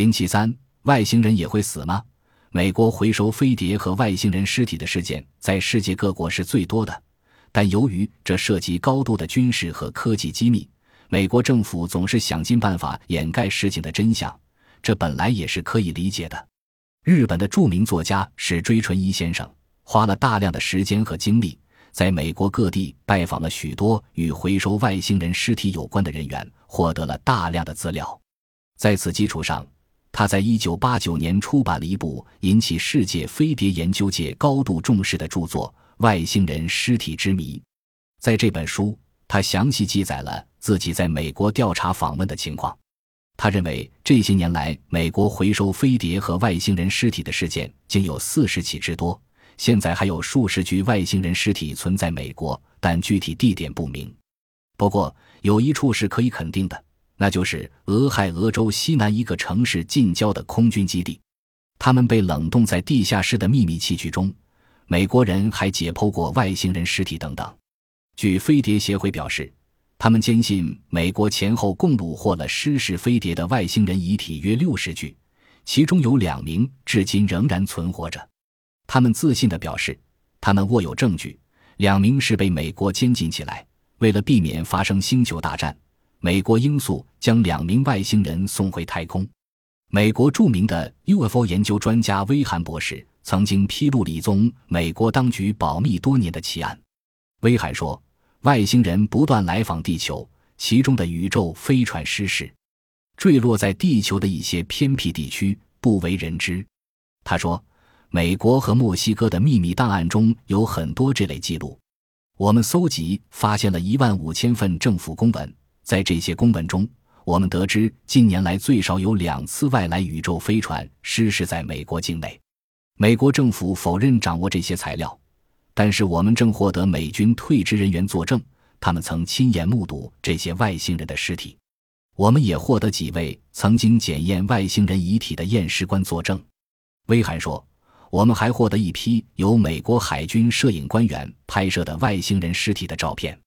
零七三，外星人也会死吗？美国回收飞碟和外星人尸体的事件在世界各国是最多的，但由于这涉及高度的军事和科技机密，美国政府总是想尽办法掩盖事情的真相。这本来也是可以理解的。日本的著名作家史追纯一先生花了大量的时间和精力，在美国各地拜访了许多与回收外星人尸体有关的人员，获得了大量的资料。在此基础上，他在一九八九年出版了一部引起世界飞碟研究界高度重视的著作《外星人尸体之谜》。在这本书，他详细记载了自己在美国调查访问的情况。他认为，这些年来，美国回收飞碟和外星人尸体的事件竟有四十起之多。现在还有数十具外星人尸体存在美国，但具体地点不明。不过，有一处是可以肯定的，那就是俄亥俄州西南一个城市近郊的空军基地。他们被冷冻在地下室的秘密器具中。美国人还解剖过外星人尸体等等。据飞碟协会表示。他们坚信，美国前后共捕获了失事飞碟的外星人遗体约六十具，其中有两名至今仍然存活着。他们自信地表示，他们握有证据，两名是被美国监禁起来。为了避免发生星球大战，美国应速将两名外星人送回太空。美国著名的 UFO 研究专家威罕博士曾经披露了一宗美国当局保密多年的奇案。威罕说。外星人不断来访地球，其中的宇宙飞船失事，坠落在地球的一些偏僻地区，不为人知。他说，美国和墨西哥的秘密档案中有很多这类记录。我们搜集发现了一万五千份政府公文，在这些公文中，我们得知近年来最少有两次外来宇宙飞船失事在美国境内。美国政府否认掌握这些材料。但是我们正获得美军退职人员作证，他们曾亲眼目睹这些外星人的尸体。我们也获得几位曾经检验外星人遗体的验尸官作证。威罕说：“我们还获得一批由美国海军摄影官员拍摄的外星人尸体的照片。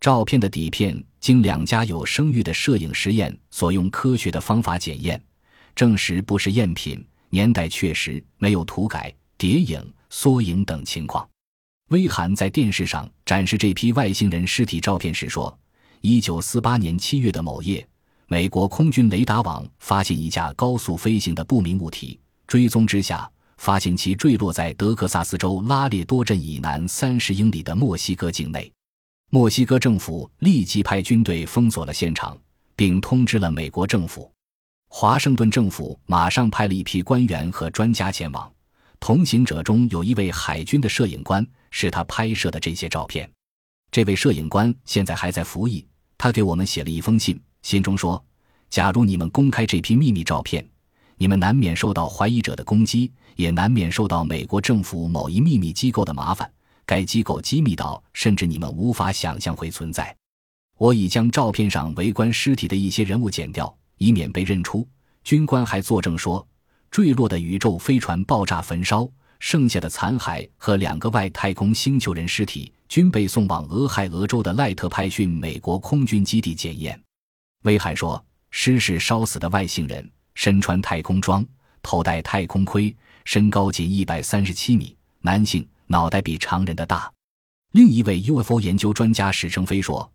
照片的底片经两家有声誉的摄影实验所用科学的方法检验，证实不是赝品，年代确实，没有涂改、叠影、缩影等情况。”威寒在电视上展示这批外星人尸体照片时说：“一九四八年七月的某夜，美国空军雷达网发现一架高速飞行的不明物体，追踪之下，发现其坠落在德克萨斯州拉列多镇以南三十英里的墨西哥境内。墨西哥政府立即派军队封锁了现场，并通知了美国政府。华盛顿政府马上派了一批官员和专家前往。同行者中有一位海军的摄影官。”是他拍摄的这些照片。这位摄影官现在还在服役。他给我们写了一封信，信中说：“假如你们公开这批秘密照片，你们难免受到怀疑者的攻击，也难免受到美国政府某一秘密机构的麻烦。该机构机密到甚至你们无法想象会存在。我已将照片上围观尸体的一些人物剪掉，以免被认出。军官还作证说，坠落的宇宙飞船爆炸焚烧。”剩下的残骸和两个外太空星球人尸体均被送往俄亥俄州的赖特派逊美国空军基地检验。威海说，失事烧死的外星人身穿太空装，头戴太空盔，身高仅一百三十七米，男性，脑袋比常人的大。另一位 UFO 研究专家史成飞说，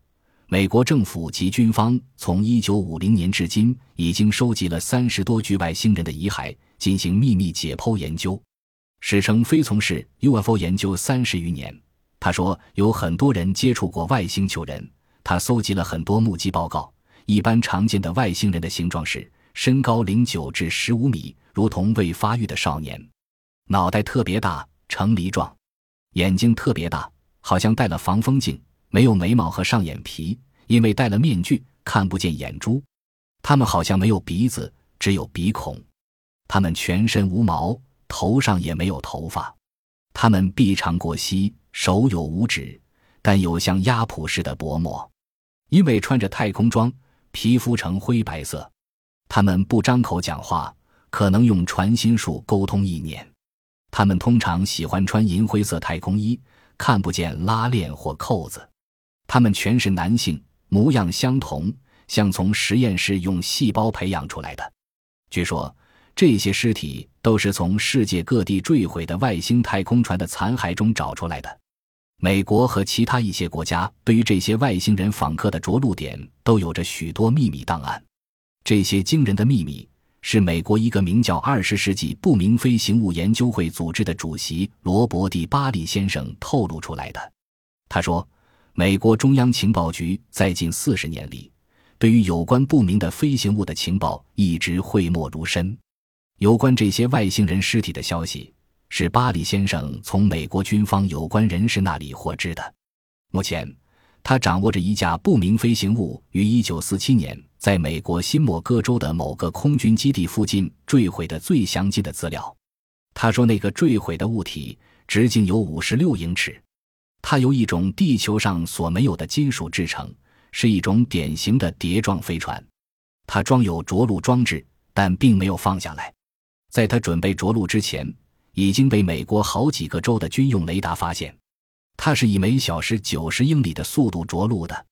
美国政府及军方从一九五零年至今已经收集了三十多具外星人的遗骸，进行秘密解剖研究。史成飞从事 UFO 研究三十余年，他说有很多人接触过外星球人。他搜集了很多目击报告。一般常见的外星人的形状是：身高零九至十五米，如同未发育的少年；脑袋特别大，呈梨状；眼睛特别大，好像戴了防风镜；没有眉毛和上眼皮，因为戴了面具看不见眼珠。他们好像没有鼻子，只有鼻孔。他们全身无毛。头上也没有头发，他们臂长过膝，手有五指，但有像鸭蹼似的薄膜。因为穿着太空装，皮肤呈灰白色。他们不张口讲话，可能用传心术沟通意念。他们通常喜欢穿银灰色太空衣，看不见拉链或扣子。他们全是男性，模样相同，像从实验室用细胞培养出来的。据说，这些尸体都是从世界各地坠毁的外星太空船的残骸中找出来的。美国和其他一些国家对于这些外星人访客的着陆点都有着许多秘密档案。这些惊人的秘密是美国一个名叫“二十世纪不明飞行物研究会”组织的主席罗伯蒂·巴利先生透露出来的。他说：“美国中央情报局在近四十年里，对于有关不明的飞行物的情报一直讳莫如深。有关这些外星人尸体的消息。”是巴里先生从美国军方有关人士那里获知的。目前，他掌握着一架不明飞行物于1947年在美国新墨哥州的某个空军基地附近坠毁的最详尽的资料。他说，那个坠毁的物体直径有56英尺，它由一种地球上所没有的金属制成，是一种典型的碟状飞船。它装有着陆装置，但并没有放下来。在它准备着陆之前。已经被美国好几个州的军用雷达发现，它是以每小时九十英里的速度着陆的。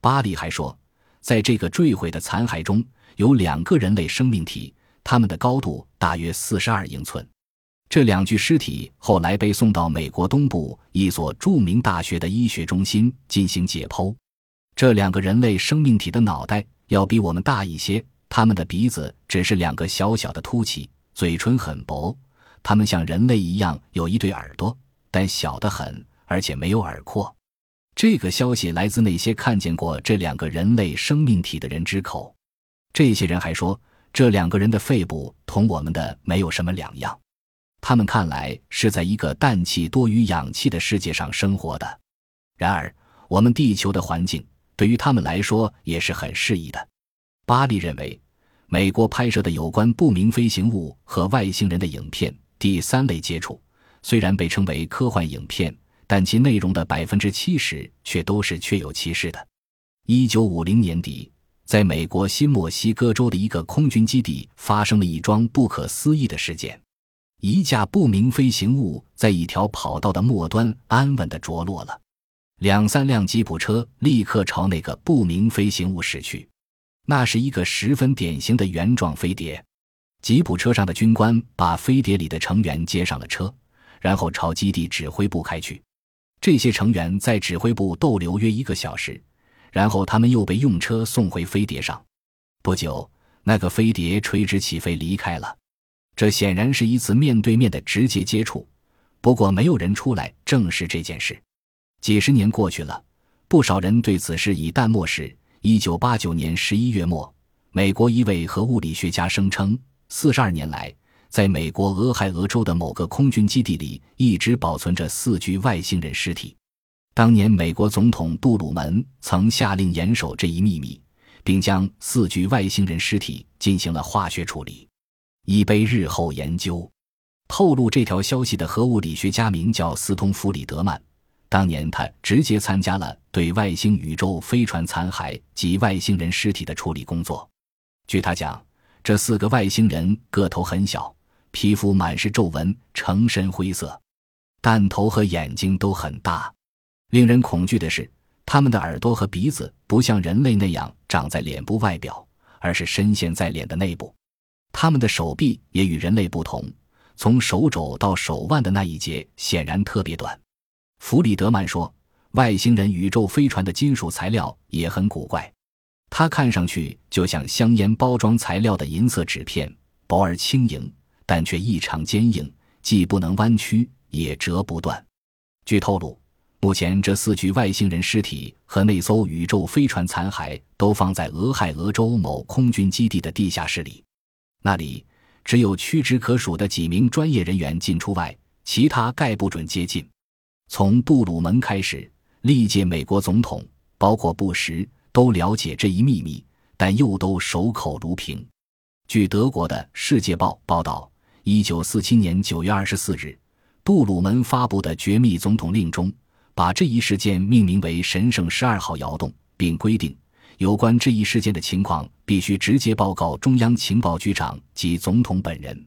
巴里还说，在这个坠毁的残骸中有两个人类生命体，它们的高度大约四十二英寸。这两具尸体后来被送到美国东部一所著名大学的医学中心进行解剖。这两个人类生命体的脑袋要比我们大一些，他们的鼻子只是两个小小的凸起，嘴唇很薄。他们像人类一样有一对耳朵，但小得很，而且没有耳廓。这个消息来自那些看见过这两个人类生命体的人之口。这些人还说，这两个人的肺部同我们的没有什么两样。他们看来是在一个氮气多于氧气的世界上生活的。然而，我们地球的环境对于他们来说也是很适宜的。巴利认为，美国拍摄的有关不明飞行物和外星人的影片。第三类接触虽然被称为科幻影片，但其内容的百分之七十却都是确有其事的。一九五零年底，在美国新墨西哥州的一个空军基地发生了一桩不可思议的事件：一架不明飞行物在一条跑道的末端安稳地着落了。两三辆吉普车立刻朝那个不明飞行物驶去，那是一个十分典型的圆状飞碟。吉普车上的军官把飞碟里的成员接上了车，然后朝基地指挥部开去。这些成员在指挥部逗留约一个小时，然后他们又被用车送回飞碟上。不久，那个飞碟垂直起飞离开了。这显然是一次面对面的直接接触，不过没有人出来证实这件事。几十年过去了，不少人对此事以淡漠视。一九八九年十一月末，美国一位核物理学家声称。四十二年来，在美国俄亥俄州的某个空军基地里，一直保存着四具外星人尸体。当年，美国总统杜鲁门曾下令严守这一秘密，并将四具外星人尸体进行了化学处理，以备日后研究。透露这条消息的核物理学家名叫斯通弗里德曼。当年，他直接参加了对外星宇宙飞船残骸及外星人尸体的处理工作。据他讲。这四个外星人个头很小，皮肤满是皱纹，呈深灰色，弹头和眼睛都很大。令人恐惧的是，他们的耳朵和鼻子不像人类那样长在脸部外表，而是深陷在脸的内部。他们的手臂也与人类不同，从手肘到手腕的那一节显然特别短。弗里德曼说，外星人宇宙飞船的金属材料也很古怪。它看上去就像香烟包装材料的银色纸片，薄而轻盈，但却异常坚硬，既不能弯曲，也折不断。据透露，目前这四具外星人尸体和那艘宇宙飞船残骸都放在俄亥俄州某空军基地的地下室里，那里只有屈指可数的几名专业人员进出外，其他概不准接近。从杜鲁门开始，历届美国总统，包括布什。都了解这一秘密，但又都守口如瓶。据德国的《世界报》报道，一九四七年九月二十四日，杜鲁门发布的绝密总统令中，把这一事件命名为“神圣十二号窑洞”，并规定有关这一事件的情况必须直接报告中央情报局长及总统本人。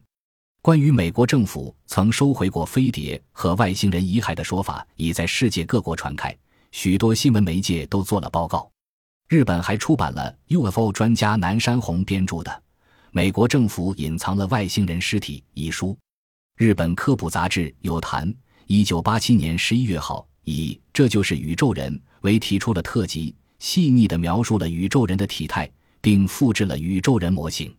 关于美国政府曾收回过飞碟和外星人遗骸的说法，已在世界各国传开，许多新闻媒介都做了报告。日本还出版了 UFO 专家南山红编著的《美国政府隐藏了外星人尸体遗书。日本科普杂志有谈，一九八七年十一月号以《这就是宇宙人》为提出了特辑，细腻地描述了宇宙人的体态，并复制了宇宙人模型。